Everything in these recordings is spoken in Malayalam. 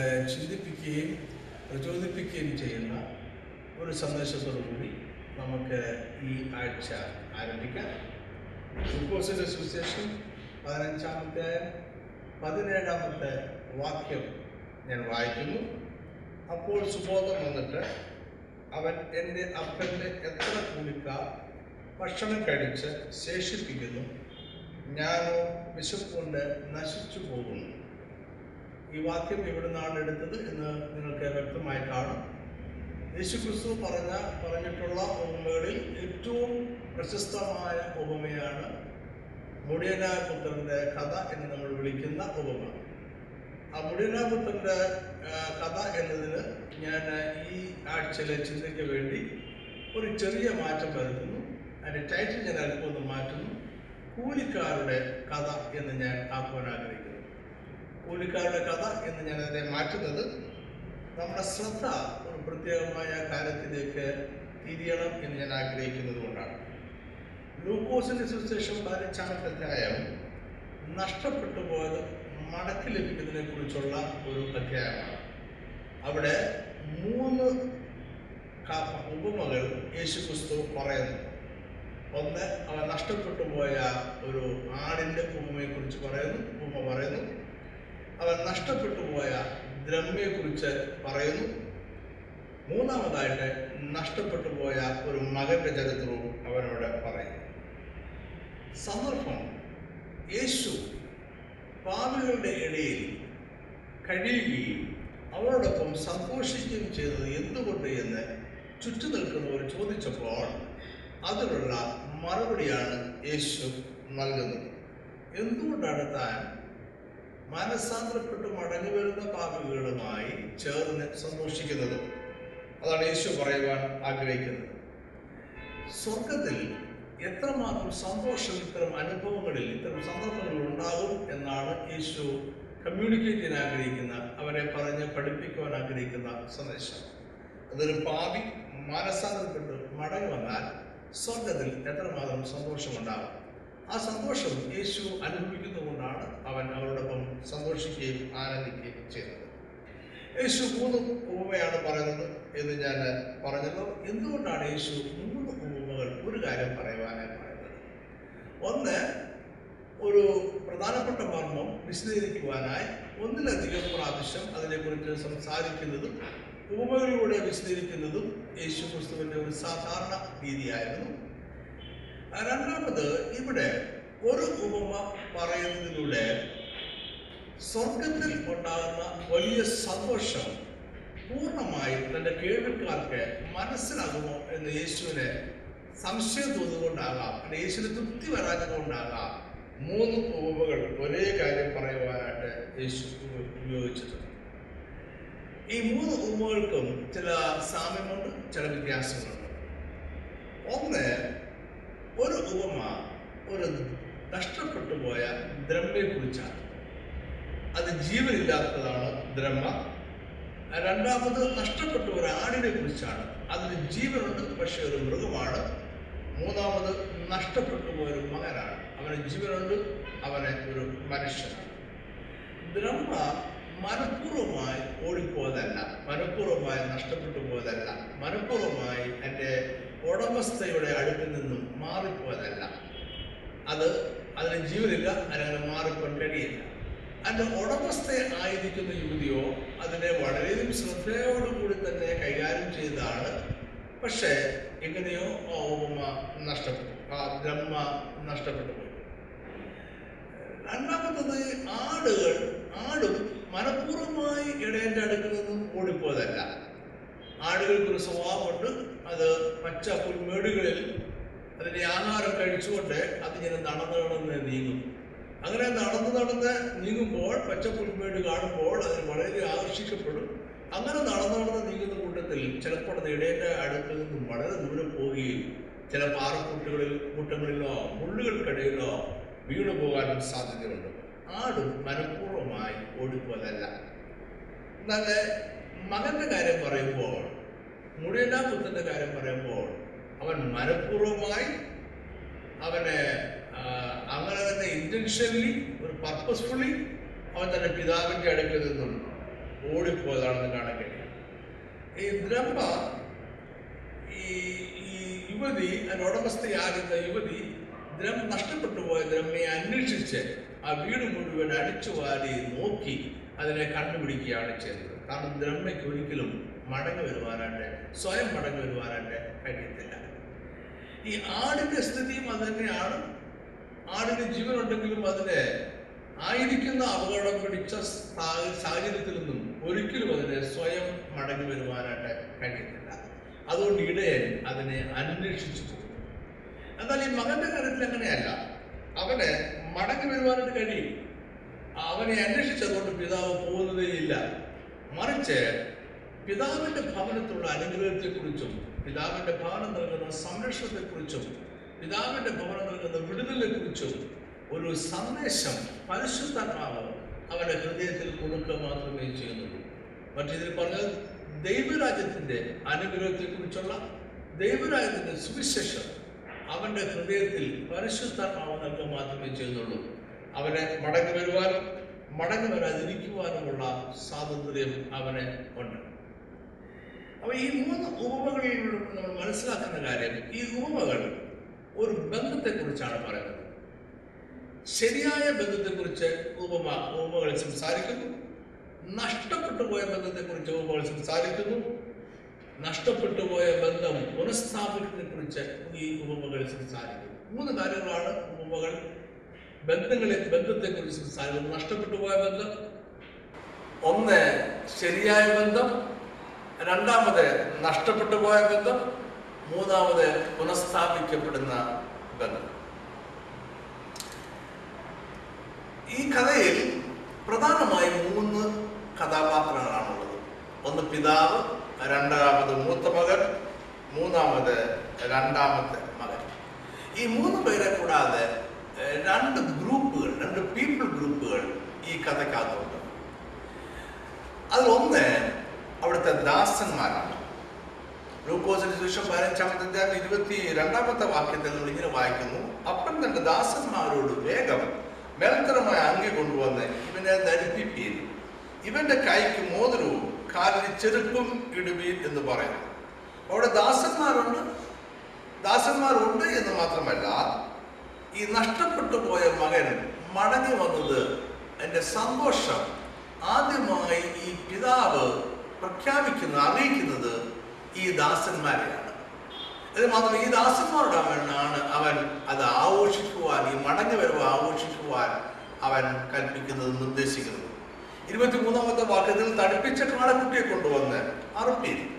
നമ്മളെ ചിന്തിപ്പിക്കുകയും പ്രചോദിപ്പിക്കുകയും ചെയ്യുന്ന ഒരു സന്ദേശത്തോടു കൂടി നമുക്ക് ഈ ആഴ്ച ആരംഭിക്കാം. ഗ്ലൂക്കോസിന്റെ സുവിശേഷം പതിനഞ്ചാമത്തെ പതിനേഴാമത്തെ വാക്യം ഞാൻ വായിക്കുന്നു. അപ്പോൾ സുബോധം വന്നിട്ട് അവൻ എന്റെ അപ്പന്റെ എത്ര കൂലിക്കാർ ഭക്ഷണം കഴിച്ച് ശേഷിപ്പിക്കുന്നു ഞാനോ വിശപ്പുകൊണ്ട് നശിച്ചു പോകുന്നു ഈ വാക്യം എവിടുന്നാണ് എടുത്തത് എന്ന് നിങ്ങൾക്ക് വ്യക്തമായി കാണും. യേശുക്രിസ്തു പറഞ്ഞ പറഞ്ഞിട്ടുള്ള ഉപമകളിൽ ഏറ്റവും പ്രശസ്തമായ ഉപമയാണ് മുടിയനായ പുത്രന്റെ കഥ എന്ന് നമ്മൾ വിളിക്കുന്ന ഉപമ ആ മുടിയനായ പുത്രന്റെ കഥ എന്നതിന് ഞാൻ ഈ ആഴ്ചയിലെ ചിന്തയ്ക്ക് വേണ്ടി ഒരു ചെറിയ മാറ്റം വരുത്തുന്നു. അതിന്റെ ടൈറ്റിൽ ഞാൻ അല്പം ഒന്ന് മാറ്റുന്നു. കൂലിക്കാരുടെ കഥ എന്ന് ഞാൻ ആക്കുവാൻ ആഗ്രഹിക്കുന്നു. കൂലിക്കാരുടെ കഥ എന്ന് ഞാൻ അതിനെ മാറ്റുന്നത്. നമ്മുടെ ശ്രദ്ധ ഒരു പ്രത്യേകമായ കാര്യത്തിലേക്ക് തിരിയണം എന്ന് ഞാൻ ആഗ്രഹിക്കുന്നത് കൊണ്ടാണ്. ഗ്ലൂക്കോസിന്റെ സുവിശേഷം പതിനഞ്ചാമത്തെ നഷ്ടപ്പെട്ടു പോയത് മടക്കി ലഭിക്കുന്നതിനെ കുറിച്ചുള്ള ഒരു അധ്യായമാണ്. അവിടെ മൂന്ന് ഉപമകൾ യേശു ക്രിസ്തു പറയുന്നു. ഒന്ന് അവൻ നഷ്ടപ്പെട്ടു പോയ ഒരു ആടിന്റെ ഉപമയെ കുറിച്ച് പറയുന്നു. ഉപമ പറയുന്നു. അവൻ നഷ്ടപ്പെട്ടു പോയ ദ്രമ്യയെക്കുറിച്ച് പറയുന്നു. മൂന്നാമതായിട്ട് നഷ്ടപ്പെട്ടു പോയ ഒരു മകന്റെ ചരിത്രവും അവനോട് പറയുന്നു. സന്ദർഭം. യേശു പാപികളുടെ ഇടയിൽ കഴിയുകയും അവരോടൊപ്പം സന്തോഷിക്കുകയും ചെയ്തത് എന്തുകൊണ്ട് എന്ന് ചുറ്റു നിൽക്കുന്നവർ ചോദിച്ചപ്പോൾ അതിനുള്ള മറുപടിയാണ് യേശു നൽകുന്നത്. എന്തുകൊണ്ടാണ് താൻ മാനസാന്തരപ്പെട്ട് മടങ്ങി വരുന്ന പാപികളുമായി ചേർന്ന് സന്തോഷിക്കുന്നത് അതാണ് യേശു പറയുവാൻ ആഗ്രഹിക്കുന്നത്. സ്വർഗത്തിൽ എത്രമാത്രം സന്തോഷം ഇത്തരം അനുഭവങ്ങളിൽ ഇത്തരം സന്ദർഭങ്ങളിൽ ഉണ്ടാകും എന്നാണ് യേശു കമ്മ്യൂണിക്കേറ്റ് ചെയ്യാൻ ആഗ്രഹിക്കുന്ന അവരെ പറഞ്ഞ് പഠിപ്പിക്കുവാൻ ആഗ്രഹിക്കുന്ന സന്ദേശം. അതൊരു പാപി മാനസാന്തരപ്പെട്ട് മടങ്ങി വന്നാൽ സ്വർഗത്തിൽ എത്രമാത്രം സന്തോഷമുണ്ടാകും. ആ സന്തോഷം യേശു അനുഭവിക്കുന്നതുകൊണ്ടാണ് അവൻ അവരോടൊപ്പം സന്തോഷിക്കുകയും ആനന്ദിക്കുകയും ചെയ്യുന്നത് യേശു മൂന്ന് ഉപമയാണ് പറയുന്നത് എന്ന് ഞാൻ പറഞ്ഞല്ലോ. എന്തുകൊണ്ടാണ് യേശു മൂന്ന് ഉപമകൾ ഒരു കാര്യം പറയുവാനായി പറയുന്നത്? ഒന്ന് ഒരു പ്രധാനപ്പെട്ട മർമ്മം വിശദീകരിക്കുവാനായി ഒന്നിലധികം പ്രാവശ്യം അതിനെക്കുറിച്ച് സംസാരിക്കുന്നതും ഉപമകളിലൂടെ വിശദീകരിക്കുന്നതും യേശു ക്രിസ്തുവിന്റെ ഒരു സാധാരണ രീതിയായിരുന്നു. രണ്ടാമത് ഇവിടെ ഒരു ഉപമ പറയുന്നതിലൂടെ സ്വർഗത്തിൽ ഉണ്ടാകുന്ന വലിയ സന്തോഷം പൂർണമായും തന്റെ കേൾവിക്കാർക്ക് മനസ്സിലാകുമോ എന്ന് യേശുവിനെ സംശയം തോന്നുകൊണ്ടാകാം. അല്ലെ യേശുവിന് തൃപ്തി വരാഞ്ഞതുകൊണ്ടാകാം. മൂന്ന് ഉപമകൾ ഒരേ കാര്യം പറയുവാനായിട്ട് യേശു ഉപയോഗിച്ചിട്ടുണ്ട് ഈ മൂന്ന് ഉപകൾക്കും ചില സാമ്യമുണ്ട് ചില വ്യത്യാസങ്ങളുണ്ട്. ഒന്ന് ഒരു ഉപമ ഒരു നഷ്ടപ്പെട്ടു പോയ ദ്രമ്യയെക്കുറിച്ചാണ് അത് ജീവനില്ലാത്തതാണ് ബ്രഹ്മ. രണ്ടാമത് നഷ്ടപ്പെട്ട ഒരു ആടിനെ കുറിച്ചാണ്. അതിന് ജീവനുണ്ട് പക്ഷെ ഒരു മൃഗമാണ്. മൂന്നാമത് നഷ്ടപ്പെട്ടു പോയ ഒരു മകനാണ്. അവന് ജീവനുണ്ട് അവനെ ഒരു മനുഷ്യനാണ്. ബ്രഹ്മ മനഃപൂർവമായി ഓടിപ്പോയതല്ല. മനഃപൂർവമായി നഷ്ടപ്പെട്ടു പോയതല്ല. മനഃപൂർവമായി എന്റെ ഉടമസ്ഥയുടെ അടുപ്പിൽ നിന്നും മാറിപ്പോയതല്ല. അത് അതിന് ജീവനില്ല അതിനങ്ങനെ മാറിപ്പോൻ കഴിയില്ല അതിന്റെ ഉടമസ്ഥ ആയിരിക്കുന്ന യുവതിയോ അതിനെ വളരെയധികം ശ്രദ്ധയോടുകൂടി തന്നെ കൈകാര്യം ചെയ്തതാണ് പക്ഷേ എങ്ങനെയോ ആ ഉപമ നഷ്ടപ്പെട്ടു. ആ ബ്രഹ്മ നഷ്ടപ്പെട്ടു പോയി. രണ്ടാമത്തത് ആടുകൾ ആടും മനഃപൂർവമായി ഇടേന്റെ അടുക്കിൽ നിന്നും ഓടിപ്പോയതല്ല. ആടുകൾക്കൊരു സ്വഭാവമുണ്ട്. അത് പച്ച പുൽമേടുകളിൽ അതിന്റെ ആഹാരം കഴിച്ചുകൊണ്ട് അതിങ്ങനെ നടന്നു നടന്ന് അങ്ങനെ നടന്ന് നടന്ന് നീങ്ങുമ്പോൾ പച്ച പുൽമേട് കാണുമ്പോൾ അതിന് വളരെ ആകർഷിക്കപ്പെടും. അങ്ങനെ നടന്ന് നടന്ന് നീങ്ങുന്ന കൂട്ടത്തിൽ ചിലപ്പോൾ ഇടേന്റെ അടുക്കിൽ നിന്നും വളരെ ദൂരെ പോവുകയും ചില പാറക്കൂട്ടുകളിൽ കൂട്ടങ്ങളിലോ മുള്ളുകൾക്കിടയിലോ വീണു പോകാനും സാധ്യതയുണ്ട്. ആടും മനഃപൂർവമായി ഓടിപ്പോലല്ല. എന്നാൽ മകന്റെ കാര്യം പറയുമ്പോൾ മുടിയനാപുത്രന്റെ കാര്യം പറയുമ്പോൾ അവൻ മനഃപൂർവമായി അവന് അങ്ങനെ തന്നെ ഇന്റൻഷനലി ഒരു പർപ്പസ്ഫുള്ളി അവൻ തന്റെ പിതാവിന്റെ അടുക്കൽ നിന്നും ഓടിപ്പോയതാണെന്ന് കാണാൻ കഴിയും. ഈ ബ്രഹ്മ ഈ ഈ യുവതി അതിന്റെ ഉടമസ്ഥയാകുന്ന യുവതി ദ്രം നഷ്ടപ്പെട്ടു പോയ ദ്രമ്മയെ അന്വേഷിച്ച് ആ വീട് മുഴുവൻ അടിച്ചു വാരി നോക്കി അതിനെ കണ്ടുപിടിക്കുകയാണ് ചെയ്തത്. കാരണം ദ്രമ്മയ്ക്ക് ഒരിക്കലും മടങ്ങി വരുവാനായിട്ട് സ്വയം മടങ്ങി വരുവാനായിട്ട് കഴിയത്തില്ല. ഈ ആടിന്റെ സ്ഥിതിയും അത് തന്നെയാണ്. ആടിന് ജീവനുണ്ടെങ്കിലും അതിനെ ആയിരിക്കുന്ന അപകടം പിടിച്ച സാഹചര്യത്തിൽ നിന്നും ഒരിക്കലും അതിനെ സ്വയം മടങ്ങി വരുവാനായിട്ട് കഴിയുന്നില്ല. അതുകൊണ്ട് ഇടയൻ അതിനെ അന്വേഷിച്ചു എന്നാൽ ഈ മകന്റെ കാര്യത്തിൽ അങ്ങനെയല്ല. അവന് മടങ്ങി വരുവാനായിട്ട് കഴിയും. അവനെ അന്വേഷിച്ചതുകൊണ്ട് പിതാവ് പോകുന്നതേയില്ല. മറിച്ച് പിതാവിന്റെ ഭവനത്തിലുള്ള അനുഗ്രഹത്തെക്കുറിച്ചും പിതാവിന്റെ ഭവനം നൽകുന്ന സംരക്ഷണത്തെക്കുറിച്ചും പിതാവിന്റെ ഭവനങ്ങളിൽ വിടുതലിനെ വിടുതലിനെക്കുറിച്ചും ഒരു സന്ദേശം പരിശുദ്ധാത്മാവ് അവരുടെ ഹൃദയത്തിൽ കൊടുക്കുക മാത്രമേ ചെയ്യുന്നുള്ളൂ. മറ്റേതിൽ പറഞ്ഞത് ദൈവരാജ്യത്തിന്റെ അനുഗ്രഹത്തെക്കുറിച്ചുള്ള ദൈവരാജ്യത്തിന്റെ സുവിശേഷം അവന്റെ ഹൃദയത്തിൽ പരിശുദ്ധാത്മാവ് നൽകുക മാത്രമേ ചെയ്യുന്നുള്ളൂ. അവനെ മടങ്ങി വരുവാനും മടങ്ങി വരാതിരിക്കുവാനുമുള്ള സ്വാതന്ത്ര്യം അവന് ഉണ്ട്. അപ്പൊ ഈ മൂന്ന് ഉപമകളിലൂടെ നമ്മൾ മനസ്സിലാക്കുന്ന കാര്യം ഈ ഉപമകൾ ഒരു ബന്ധത്തെക്കുറിച്ചാണ് പറയുന്നത്. ശരിയായ ബന്ധത്തെക്കുറിച്ച് ഉപമ ഉപമകൾ സംസാരിക്കുന്നു. നഷ്ടപ്പെട്ടു പോയ ബന്ധത്തെക്കുറിച്ച് ഉപമകൾ സംസാരിക്കുന്നു. നഷ്ടപ്പെട്ടു പോയ ബന്ധം പുനഃസ്ഥാപിക്കുന്നതിനെ കുറിച്ച് ഈ ഉപമകൾ സംസാരിക്കുന്നു. മൂന്ന് കാര്യങ്ങളാണ് ഉപമകൾ. ബന്ധങ്ങളെ ബന്ധത്തെക്കുറിച്ച് സംസാരിക്കുന്നത് നഷ്ടപ്പെട്ടു പോയ ബന്ധം. ഒന്ന് ശരിയായ ബന്ധം. രണ്ടാമത് നഷ്ടപ്പെട്ടു പോയ ബന്ധം. മൂന്നാമത് പുനഃസ്ഥാപിക്കപ്പെടുന്ന ബന്ധം. ഈ കഥയിൽ പ്രധാനമായും മൂന്ന് കഥാപാത്രങ്ങളാണുള്ളത്. ഒന്ന് പിതാവ് രണ്ടാമത് മൂത്ത മകൻ മൂന്നാമത് രണ്ടാമത്തെ മകൻ. ഈ മൂന്ന് പേരെ കൂടാതെ രണ്ട് ഗ്രൂപ്പുകൾ രണ്ട് പീപ്പിൾ ഗ്രൂപ്പുകൾ ഈ കഥക്കകത്തുണ്ട് അതിലൊന്ന് അവിടുത്തെ ദാസന്മാരാണ്. ലൂക്കോസിന് ശേഷം പതിനഞ്ചാമത്തെ ഇരുപത്തി രണ്ടാമത്തെ വാക്യത്തിൽ നമ്മൾ ഇങ്ങനെ വായിക്കുന്നു. അപ്പൻ തന്റെ ദാസന്മാരോട് വേഗം മേൽത്തരമായ അങ്കി കൊണ്ടുവന്ന് ഇവനെ ധരിപ്പിപ്പീൻ. ഇവന്റെ കൈക്ക് മോതിരവും കാലിന് ചെരുപ്പും ഇടുവീൻ എന്ന് പറയുന്നു. അവിടെ ദാസന്മാരുണ്ട്. ദാസന്മാരുണ്ട് എന്ന് മാത്രമല്ല ഈ നഷ്ടപ്പെട്ടു പോയ മകൻ മടങ്ങി വന്നത് എന്റെ സന്തോഷം ആദ്യമായി ഈ പിതാവ് പ്രഖ്യാപിക്കുന്ന അറിയിക്കുന്നത് ഈ ദാസന്മാരെയാണ്. അത് മാത്രം ഈ ദാസന്മാരുടെ അവനാണ് അവൻ അത് ആഘോഷിക്കുവാൻ ഈ മടങ്ങി വരവ് ആഘോഷിക്കുവാൻ അവൻ കൽപ്പിക്കുന്നത് നിർദ്ദേശിക്കുന്നത് ഇരുപത്തിമൂന്നാമത്തെ വാക്യത്തിൽ തടിപ്പിച്ച കാളക്കുട്ടിയെ കൊണ്ടുവന്ന് അറുപ്പീരി.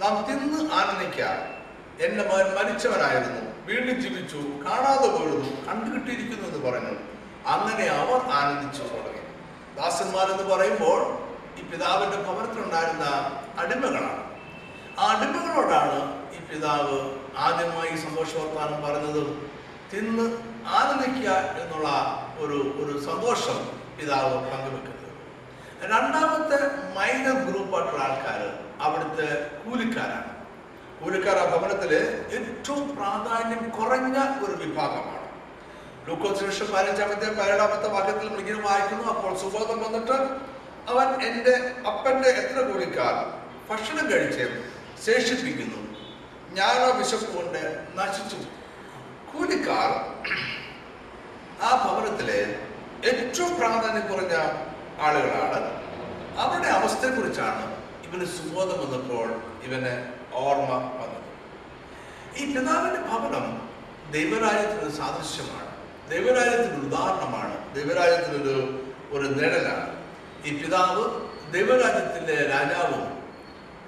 നാം തിന്ന് ആനന്ദിക്കാം. എന്റെ മകൻ മരിച്ചവനായിരുന്നു. വീണ്ടും ജീവിച്ചു. കാണാതെ പോയിരുന്നു. കണ്ടുകിട്ടിയിരിക്കുന്നു എന്ന് പറഞ്ഞു. അങ്ങനെ അവർ ആനന്ദിച്ചു തുടങ്ങി. ദാസന്മാരെന്ന് പറയുമ്പോൾ ഈ പിതാവിന്റെ ഭവനത്തിലുണ്ടായിരുന്ന അടിമകളാണ്. അടിമകളോടാണ് ഈ പിതാവ് ആദ്യമായി സന്തോഷവർത്താനം പറഞ്ഞതും തിന്ന് ആനന്ദിക്കുക എന്നുള്ള ഒരു ഒരു സന്തോഷം പിതാവ് പങ്കുവെക്കുന്നത്. രണ്ടാമത്തെ മൈനർ ഗ്രൂപ്പായിട്ടുള്ള ആൾക്കാർ അവിടുത്തെ കൂലിക്കാരാണ്. കൂലിക്കാർ ആ ഭവനത്തിൽ ഏറ്റവും പ്രാധാന്യം കുറഞ്ഞ ഒരു വിഭാഗമാണ്. ലൂക്കോസ് പതിനഞ്ചാമത്തെ പതിനേഴാമത്തെ വാക്യത്തിൽ നമ്മൾ ഇങ്ങനെ വായിക്കുന്നു. അപ്പോൾ സുബോധം വന്നിട്ട് അവൻ എന്റെ അപ്പന്റെ എത്ര കൂലിക്കാർ? ഭക്ഷണം കഴിച്ച് ശേഷിപ്പിക്കുന്നു. ഞാനോ വിശപ്പ് കൊണ്ട് നശിച്ചു. കൂലിക്കാർ ആ ഭവനത്തിലെ ഏറ്റവും പ്രാധാന്യം കുറഞ്ഞ ആളുകളാണ്. അവരുടെ അവസ്ഥയെക്കുറിച്ചാണ് ഇവന് സുബോധം വന്നപ്പോൾ ഇവന് ഓർമ്മ വന്നത്. ഈ പിതാവിന്റെ ഭവനം ദൈവരാജ്യത്തിന് സാദൃശ്യമാണ്. ദൈവരാജ്യത്തിന് ഉദാഹരണമാണ്. ദൈവരാജ്യത്തിനൊരു ഒരു നിഴലാണ്. ഈ പിതാവ് ദൈവരാജ്യത്തിന്റെ രാജാവും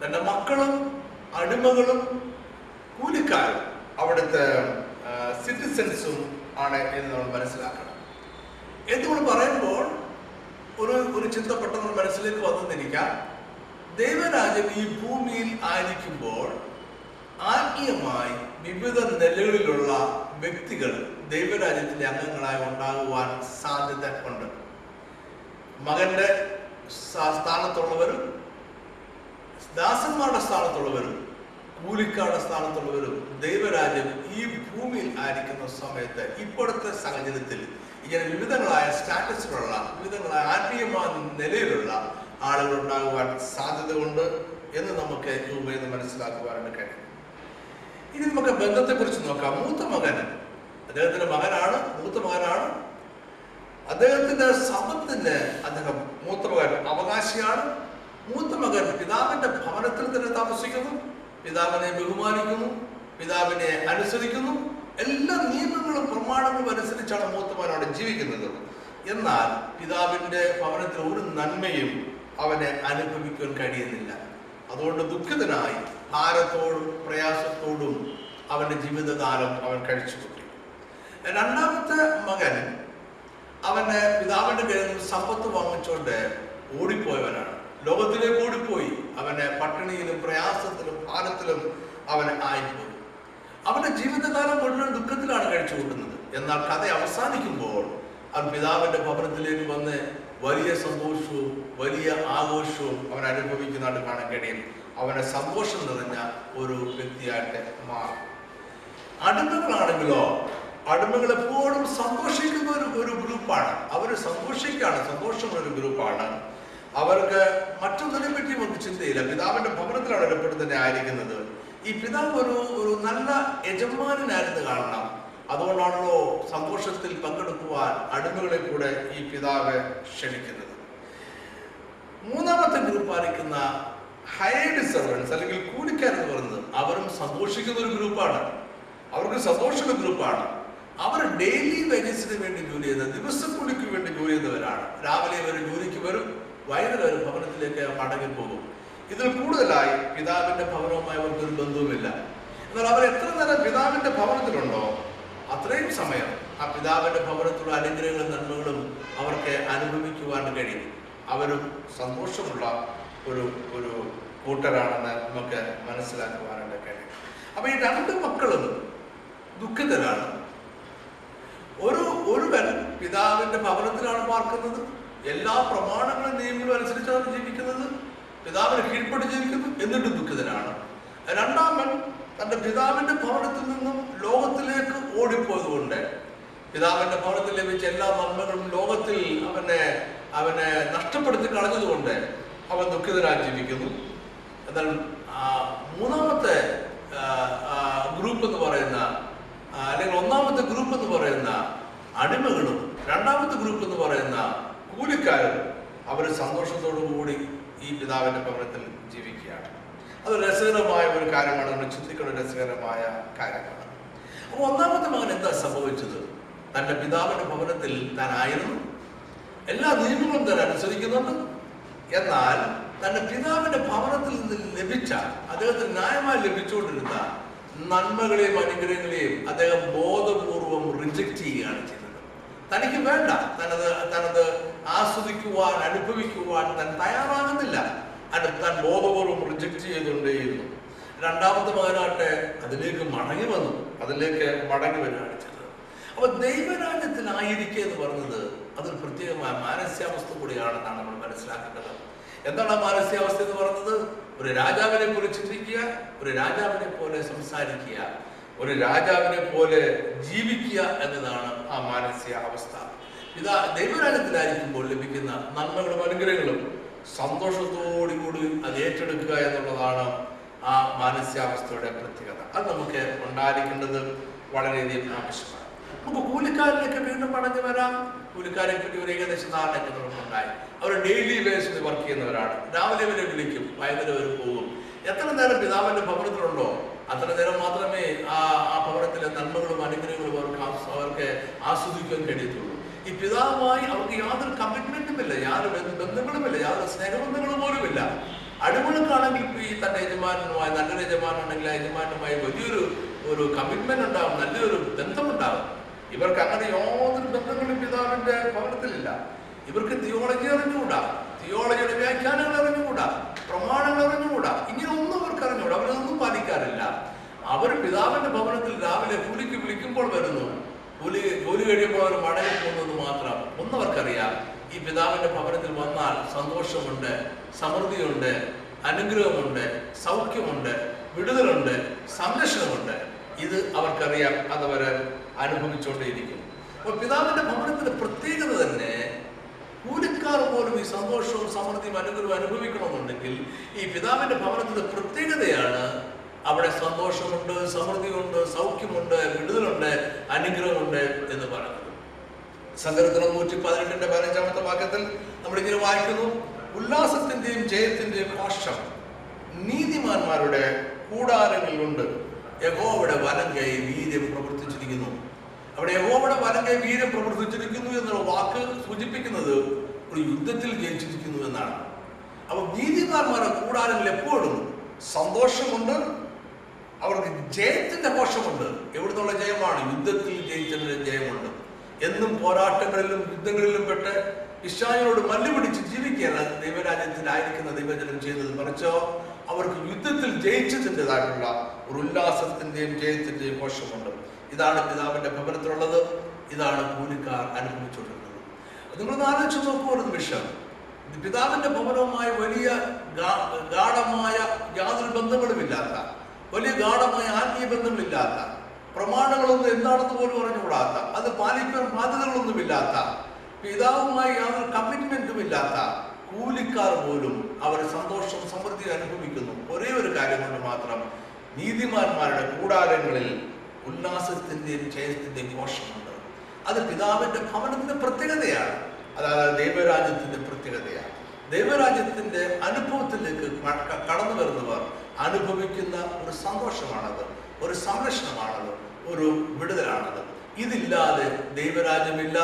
തന്റെ മക്കളും അടിമകളും കൂലിക്കാരും അവിടുത്തെ സിറ്റിസൻസും ആണ് എന്ന് നമ്മൾ മനസ്സിലാക്കണം. എന്ന് നമ്മൾ പറയുമ്പോൾ ഒരു ഒരു ചിന്ത പെട്ടെന്ന് മനസ്സിലേക്ക് വന്നെന്നിരിക്കാം ദൈവരാജ്യം ഈ ഭൂമിയിൽ ആയിരിക്കുമ്പോൾ ആത്മീയമായി വിവിധ നിലകളിലുള്ള വ്യക്തികൾ ദൈവരാജ്യത്തിന്റെ അംഗങ്ങളായി ഉണ്ടാകുവാൻ സാധ്യത ഉണ്ട്. മകന്റെ സ്ഥാനത്തുള്ളവരും ദാസന്മാരുടെ സ്ഥാനത്തുള്ളവരും കൂലിക്കാരുടെ സ്ഥാനത്തുള്ളവരും ദൈവരാജ്യം ഈ ഭൂമിയിൽ ആയിരിക്കുന്ന സമയത്ത് ഇപ്പോഴത്തെ സാഹചര്യത്തിൽ ഇങ്ങനെ വിവിധങ്ങളായ സ്റ്റാറ്റസിലുള്ള വിവിധങ്ങളായ ആത്മീയമായ നിലയിലുള്ള ആളുകൾ ഉണ്ടാകുവാൻ സാധ്യതയുണ്ട് എന്ന് നമുക്ക് രൂപയിൽ മനസ്സിലാക്കുവാനായിട്ട് കഴിയും. ഇനി നമുക്ക് ബന്ധത്തെ കുറിച്ച് നോക്കാം. മൂത്ത മകൻ. അദ്ദേഹത്തിന്റെ മകനാണ് മൂത്ത മകനാണ്. അദ്ദേഹത്തിന്റെ സമ്പത്തിന് അദ്ദേഹം മൂത്ത മകൻ അവകാശിയാണ്. മൂത്ത മകൻ പിതാവിന്റെ ഭവനത്തിൽ തന്നെ താമസിക്കുന്നു. പിതാവിനെ ബഹുമാനിക്കുന്നു. പിതാവിനെ അനുസരിക്കുന്നു. എല്ലാ നിയമങ്ങളും പ്രമാണങ്ങളും അനുസരിച്ചാണ് മൂത്ത മകൻ അവിടെ ജീവിക്കുന്നത്. എന്നാൽ പിതാവിന്റെ ഭവനത്തിൽ ഒരു നന്മയും അവനെ അനുഭവിക്കാൻ കഴിയുന്നില്ല. അതുകൊണ്ട് ദുഃഖിതനായി ഭാരത്തോടും പ്രയാസത്തോടും അവന്റെ ജീവിതകാലം അവൻ കഴിച്ചുകൂട്ടി. രണ്ടാമത്തെ മകൻ അവന്റെ പിതാവിന്റെ നിന്ന് സമ്പത്ത് വാങ്ങിച്ചുകൊണ്ട് ഓടിപ്പോയവനാണ്. ലോകത്തിലേക്ക് ഓടിപ്പോയി അവനെ പട്ടിണിയിലും പ്രയാസത്തിലും ഭാരത്തിലും അവന് ആയിപ്പോയി. അവന്റെ ജീവിതകാലം മുഴുവൻ ദുഃഖത്തിലാണ് കഴിച്ചു കൂട്ടുന്നത് എന്നാൽ കഥ അവസാനിക്കുമ്പോൾ അവൻ പിതാവിന്റെ ഭവനത്തിലേക്ക് വന്ന് വലിയ സന്തോഷവും വലിയ ആഘോഷവും അവൻ അനുഭവിക്കുന്നതായിട്ട് കാണാൻ കഴിയും. അവനെ സന്തോഷം നിറഞ്ഞ ഒരു വ്യക്തിയായിട്ട് മാറും. അടിമകളാണെങ്കിലോ അടിമകൾ എപ്പോഴും സന്തോഷിക്കുന്ന ഒരു ഗ്രൂപ്പാണ്. അവർ സന്തോഷിക്കുകയാണ് സന്തോഷമുള്ള ഒരു ഗ്രൂപ്പാണ്. അവർക്ക് മറ്റൊന്നിനെ പറ്റി അവർക്ക് ചിന്തയില്ല. പിതാവിന്റെ ഭവനത്തിലാണ് തന്നെ ആയിരിക്കുന്നത് ഈ പിതാവ് ഒരു ഒരു നല്ല യജമാനായിരുന്നു കാണണം അതുകൊണ്ടാണല്ലോ സന്തോഷത്തിൽ പങ്കെടുക്കുവാൻ അടിമകളെ കൂടെ ഈ പിതാവ് ക്ഷണിക്കുന്നത്. മൂന്നാമത്തെ ഗ്രൂപ്പ് ആയിരിക്കുന്ന ഹയർഡ് സെർവൻസ് അല്ലെങ്കിൽ കൂലിക്കാരെന്ന് പറയുന്നത് അവരും സന്തോഷിക്കുന്ന ഒരു ഗ്രൂപ്പാണ്. അവർക്ക് സന്തോഷമുള്ള ഗ്രൂപ്പാണ്. അവർ ഡെയിലി വേജസിന് വേണ്ടി ജോലി ചെയ്യുന്ന ദിവസക്കൂലിക്ക് വേണ്ടി ജോലി ചെയ്യുന്നവരാണ്. രാവിലെ അവർ ജോലിക്ക് വരും വൈകുന്നേരം ഒരു ഭവനത്തിലേക്ക് മടങ്ങി പോകും. ഇതിൽ കൂടുതലായി പിതാവിന്റെ ഭവനവുമായി അവർക്ക് ഒരു ബന്ധവുമില്ല എന്നാൽ അവർ എത്ര നേരം പിതാവിന്റെ ഭവനത്തിലുണ്ടോ അത്രയും സമയം ആ പിതാവിന്റെ ഭവനത്തിലുള്ള അനുഗ്രഹങ്ങളും നന്മകളും അവർക്ക് അനുഭവിക്കുവാൻ കഴിയും. അവരും സന്തോഷമുള്ള ഒരു ഒരു കൂട്ടരാണെന്ന് നമുക്ക് മനസ്സിലാക്കുവാനായിട്ട് കഴിയും. അപ്പൊ ഈ രണ്ട് മക്കളും ദുഃഖിതരാണ്. ഒരു ഒരുവൻ പിതാവിന്റെ ഭവനത്തിലാണ് പാർക്കുന്നത് എല്ലാ പ്രമാണങ്ങളും നിയമങ്ങളും അനുസരിച്ചാണ് ജീവിക്കുന്നത്. പിതാവിന് കീഴ്പ്പെട്ട് ജീവിക്കുന്നു എന്നിട്ടും ദുഃഖിതനാണ്. രണ്ടാമൻ തന്റെ പിതാവിന്റെ ഭവനത്തിൽ നിന്നും ലോകത്തിലേക്ക് ഓടിപ്പോയതുകൊണ്ട് പിതാവിന്റെ ഭവനത്തിൽ ലഭിച്ച എല്ലാ നന്മകളും ലോകത്തിൽ അവനെ അവനെ നഷ്ടപ്പെടുത്തി കളഞ്ഞതുകൊണ്ട് അവൻ ദുഃഖിതനായി ജീവിക്കുന്നു. എന്നാൽ മൂന്നാമത്തെ ഗ്രൂപ്പ് എന്ന് പറയുന്ന അല്ലെങ്കിൽ ഒന്നാമത്തെ ഗ്രൂപ്പ് എന്ന് പറയുന്ന അടിമകളും രണ്ടാമത്തെ ഗ്രൂപ്പ് എന്ന് പറയുന്ന കൂലിക്കാരും അവർ കൂടി ഈ പിതാവിന്റെ ഭവനത്തിൽ ജീവിക്കുകയാണ്. അത് രസകരമായ ഒരു കാര്യമാണ്. നമ്മൾ ചിന്തിക്കുന്ന രസകരമായ കാര്യമാണ്. അപ്പോൾ ഒന്നാമത്തെ മകൻ എന്താ സംഭവിച്ചത്? തന്റെ പിതാവിന്റെ ഭവനത്തിൽ താനായിരുന്നു എല്ലാ നിയമങ്ങളും താൻ അനുസരിക്കുന്നുണ്ട്. എന്നാൽ തന്റെ പിതാവിന്റെ ഭവനത്തിൽ നിന്ന് ലഭിച്ച അദ്ദേഹത്തിന് ന്യായമായി ലഭിച്ചുകൊണ്ടിരുന്ന നന്മകളെയും അനുഗ്രഹങ്ങളെയും അദ്ദേഹം ബോധപൂർവം റിജക്റ്റ് ചെയ്യുകയാണ് ചെയ്തത്. തനിക്ക് വേണ്ട. തനത് തനത് ആസ്വദിക്കുവാൻ അനുഭവിക്കുവാൻ താൻ തയ്യാറാകുന്നില്ല. താൻ ബോധപൂർവം റിജക്റ്റ് ചെയ്തുകൊണ്ടേയിരുന്നു. രണ്ടാമത്തെ മകനാട്ടെ അതിലേക്ക് മടങ്ങി വന്നു. അതിലേക്ക് മടങ്ങി വരികയാണ് ചെയ്തത്. അപ്പൊ ദൈവരാജ്യത്തിലായിരിക്കുക എന്ന് പറഞ്ഞത് അതൊരു പ്രത്യേകമായ മാനസികാവസ്ഥ കൂടിയാണെന്നാണ് നമ്മൾ മനസ്സിലാക്കേണ്ടത്. എന്താണ് ആ മാനസികാവസ്ഥ എന്ന് പറഞ്ഞത്? ഒരു രാജാവിനെ കുറിച്ച് ചിന്തിക്കുക ഒരു രാജാവിനെ പോലെ സംസാരിക്കുക. ഒരു രാജാവിനെ പോലെ ജീവിക്കുക എന്നതാണ് ആ മാനസിക അവസ്ഥ. ഇതാ ദൈവരാജ്യത്തിലായിരിക്കുമ്പോൾ ലഭിക്കുന്ന നന്മകളും അനുഗ്രഹങ്ങളും സന്തോഷത്തോടു കൂടി അത് ഏറ്റെടുക്കുക എന്നുള്ളതാണ് ആ മാനസികാവസ്ഥയുടെ പ്രത്യേകത. അത് നമുക്ക് ഉണ്ടായിരിക്കേണ്ടത് വളരെയധികം ആവശ്യമാണ്. നമുക്ക് കൂലിക്കാരിലേക്ക് വീണ്ടും മടങ്ങി വരാം. കൂലിക്കാരെ പറ്റി ഒരു ഏകദേശം ധാരണയൊക്കെ നമുക്കുണ്ടായി അവർ ഡെയിലി ബേസിൽ വർക്ക് ചെയ്യുന്നവരാണ്. രാവിലെ വരെ വിളിക്കും. വൈകുന്നേരം വരെ പോകും. എത്ര നേരം പിതാവിന്റെ ഭവനത്തിലുണ്ടോ? അത്ര നേരം മാത്രമേ ആ ആ ഭവനത്തിലെ നന്മകളും അനുഗ്രഹങ്ങളും അവർക്ക് അവർക്ക് ആസ്വദിക്കാൻ കഴിയത്തുള്ളൂ. ഈ പിതാവുമായി അവർക്ക് യാതൊരു കമ്മിറ്റ്മെന്റും ഇല്ല യാതൊരു ബന്ധങ്ങളും ബന്ധങ്ങളുമില്ല യാതൊരു സ്നേഹബന്ധങ്ങളും പോലും ഇല്ല അടിമകൾക്കാണെങ്കിൽ ഈ തന്റെ യജമാനുമായി നല്ലൊരു യജമാനാണെങ്കിൽ ആ യജമാനുമായി വലിയൊരു ഒരു കമ്മിറ്റ്മെന്റ് ഉണ്ടാവും നല്ലൊരു ബന്ധമുണ്ടാവും. ഇവർക്ക് അങ്ങനെ യാതൊരു ബന്ധങ്ങളും പിതാവിന്റെ ഭവനത്തിലില്ല. ഇവർക്ക് തിയോളജി അറിഞ്ഞുകൂടാ. തിയോളജിയുടെ വ്യാഖ്യാനങ്ങൾ അറിഞ്ഞുകൂടാ? പ്രമാണങ്ങൾ അറിഞ്ഞുകൂടാ? ഇങ്ങനെ ഒന്നും അവർക്ക് അറിഞ്ഞുകൂടാ. അവരൊന്നും പാലിക്കാറില്ല. അവർ പിതാവിന്റെ ഭവനത്തിൽ രാവിലെ പുലിക്ക് വിളിക്കുമ്പോൾ വരുന്നു. പുലി ജോലി കഴിയുമ്പോൾ അവർ മടങ്ങി പോകുന്നത് മാത്രം. ഒന്നവർക്കറിയാം ഈ പിതാവിന്റെ ഭവനത്തിൽ വന്നാൽ സന്തോഷമുണ്ട് സമൃദ്ധിയുണ്ട് അനുഗ്രഹമുണ്ട് സൗഖ്യമുണ്ട് വിടുതലുണ്ട് സംരക്ഷണമുണ്ട്. ഇത് അവർക്കറിയാം. അതവർ അനുഭവിച്ചുകൊണ്ടേയിരിക്കും അപ്പൊ പിതാവിന്റെ ഭവനത്തിന്റെ പ്രത്യേകത തന്നെ കൂലിക്കാർ പോലും ഈ സന്തോഷവും സമൃദ്ധിയും അനുഗ്രഹവും അനുഭവിക്കണമെന്നുണ്ടെങ്കിൽ ഈ പിതാവിന്റെ ഭവനത്തിന്റെ പ്രത്യേകതയാണ് അവിടെ സന്തോഷമുണ്ട് സമൃദ്ധിയുണ്ട് സൗഖ്യമുണ്ട് വിടുതലുണ്ട് അനുഗ്രഹമുണ്ട് എന്ന് പറയുന്നത്. സങ്കീർത്തനം നൂറ്റി പതിനെട്ടിന്റെ പതിനഞ്ചാമത്തെ വാക്യത്തിൽ നമ്മളിങ്ങനെ വായിക്കുന്നു. ഉല്ലാസത്തിന്റെയും ജയത്തിന്റെയും വർഷം നീതിമാന്മാരുടെ കൂടാരങ്ങളിലുണ്ട്. യഹോവയുടെ വലം കൈ വീര്യം പ്രവർത്തിച്ചിരിക്കുന്നു. അവിടെ യഹോവയുടെ വലം കൈ വീര്യം പ്രവർത്തിച്ചിരിക്കുന്നു എന്നുള്ള വാക്ക് സൂചിപ്പിക്കുന്നത് ഒരു യുദ്ധത്തിൽ ജയിച്ചിരിക്കുന്നു എന്നാണ്. അപ്പൊ നീതിമാന്മാരുടെ കൂടാരങ്ങൾ എപ്പോഴും സന്തോഷമുണ്ട് അവർക്ക് ജയത്തിന്റെ കോശമുണ്ട്. എവിടുന്നുള്ള ജയമാണ്? യുദ്ധത്തിൽ ജയിച്ചതിന്റെ ജയമുണ്ട്. എന്നും പോരാട്ടങ്ങളിലും യുദ്ധങ്ങളിലും പെട്ട് ഇഷായോട് മല്ലുപിടിച്ച് ജീവിക്കുകയാണ് ദൈവരാജ്യത്തിലായിരിക്കുന്ന ദൈവജനം ചെയ്തത് മറിച്ചോ അവർക്ക് യുദ്ധത്തിൽ ജയിച്ചതിന്റെതായിട്ടുള്ള ഒരു ഉല്ലാസത്തിന്റെയും ജയത്തിന്റെയും കോശമുണ്ട്. ഇതാണ് പിതാവിന്റെ ഭവനത്തിലുള്ളത് ഇതാണ് കൂലിക്കാർ അനുഭവിച്ചുകൊണ്ടിരുന്നത്. നിങ്ങളൊന്ന് ആലോചിച്ച് നോക്കൂ ഒരു നിമിഷം. പിതാവിന്റെ ഭവനവുമായി വലിയ ഗാഠമായ യാതൊരു ബന്ധങ്ങളുമില്ലാത്ത വലിയ ഗാഠമായ ആത്മീയ ബന്ധങ്ങളില്ലാത്ത പ്രമാണങ്ങളൊന്നും എന്താണെന്ന് പോലും അറിഞ്ഞുകൂടാത്ത അത് പാലിക്കാൻ ബാധ്യതകളൊന്നുമില്ലാത്ത പിതാവുമായി യാതൊരു കമ്മിറ്റ്മെന്റും ഇല്ലാത്ത കൂലിക്കാർ പോലും അവർ സന്തോഷം സമൃദ്ധി അനുഭവിക്കുന്നു. ഒരേ ഒരു കാര്യം കൊണ്ട് മാത്രം നീതിമാന്മാരുടെ കൂടാരങ്ങളിൽ ഉല്ലാസത്തിന്റെയും ജയത്തിന്റെയും ഘോഷമുണ്ട്. അത് പിതാവിന്റെ ഭവനത്തിന്റെ പ്രത്യേകതയാണ്. അതായത് ദൈവരാജ്യത്തിന്റെ പ്രത്യേകതയാണ്. ദൈവരാജ്യത്തിന്റെ അനുഭവത്തിലേക്ക് കടന്നു വരുന്നവർ അനുഭവിക്കുന്ന ഒരു സന്തോഷമാണത് ഒരു സംരക്ഷണമാണത് ഒരു വിടുതലാണത്. ഇതില്ലാതെ ദൈവരാജ്യമില്ല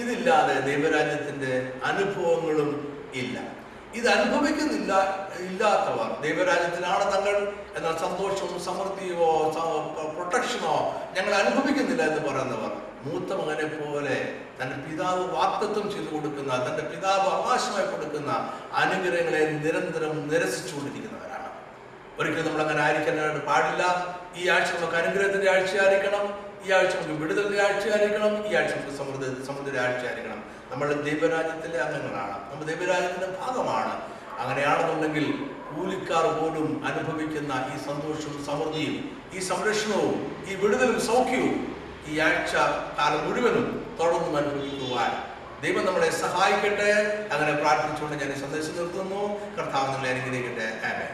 ഇതില്ലാതെ ദൈവരാജ്യത്തിന്റെ അനുഭവങ്ങളും ഇല്ല. ഇത് അനുഭവിക്കുന്നില്ല ഇല്ലാത്തവർ ദൈവരാജ്യത്തിലാണ് തങ്ങൾ എന്നാൽ സന്തോഷവും സമൃദ്ധിയോ പ്രൊട്ടക്ഷനോ ഞങ്ങൾ അനുഭവിക്കുന്നില്ല എന്ന് പറയുന്നവർ മൂത്ത മകനെ പോലെ തന്റെ പിതാവ് വാക്തത്വം ചെയ്തു കൊടുക്കുന്ന തന്റെ പിതാവ് അവകാശമായി കൊടുക്കുന്ന അനുഗ്രഹങ്ങളെ നിരന്തരം നിരസിച്ചുകൊണ്ടിരിക്കുന്നവരാണ്. ഒരിക്കലും നമ്മൾ അങ്ങനെ ആയിരിക്കാനായിട്ട് പാടില്ല. ഈ ആഴ്ച നമുക്ക് അനുഗ്രഹത്തിന്റെ ആഴ്ചയായിരിക്കണം ഈ ആഴ്ച നമുക്ക് വിടുതലിന്റെ ആഴ്ചയായിരിക്കണം ഈ ആഴ്ച നമുക്ക് സമൃദ്ധ സമൃദ്ധിയുടെ ആഴ്ചയായിരിക്കണം നമ്മൾ ദൈവരാജ്യത്തിലെ അംഗങ്ങളാണ്. നമ്മൾ ദൈവരാജ്യത്തിന്റെ ഭാഗമാണ്. അങ്ങനെയാണെന്നുണ്ടെങ്കിൽ കൂലിക്കാർ പോലും അനുഭവിക്കുന്ന ഈ സന്തോഷവും സമൃദ്ധിയും ഈ സംരക്ഷണവും ഈ വിടുതലും സൗഖ്യവും ഈ ആഴ്ച കാലം മുഴുവനും തുടർന്നും അനുഭവിക്കുവാൻ. ദൈവം നമ്മളെ സഹായിക്കട്ടെ. അങ്ങനെ പ്രാർത്ഥിച്ചുകൊണ്ട് ഞാൻ സന്ദേശം നിർത്തുന്നു. കർത്താവ് നിങ്ങളെ അനുഗ്രഹിക്കട്ടെ. ആമേൻ.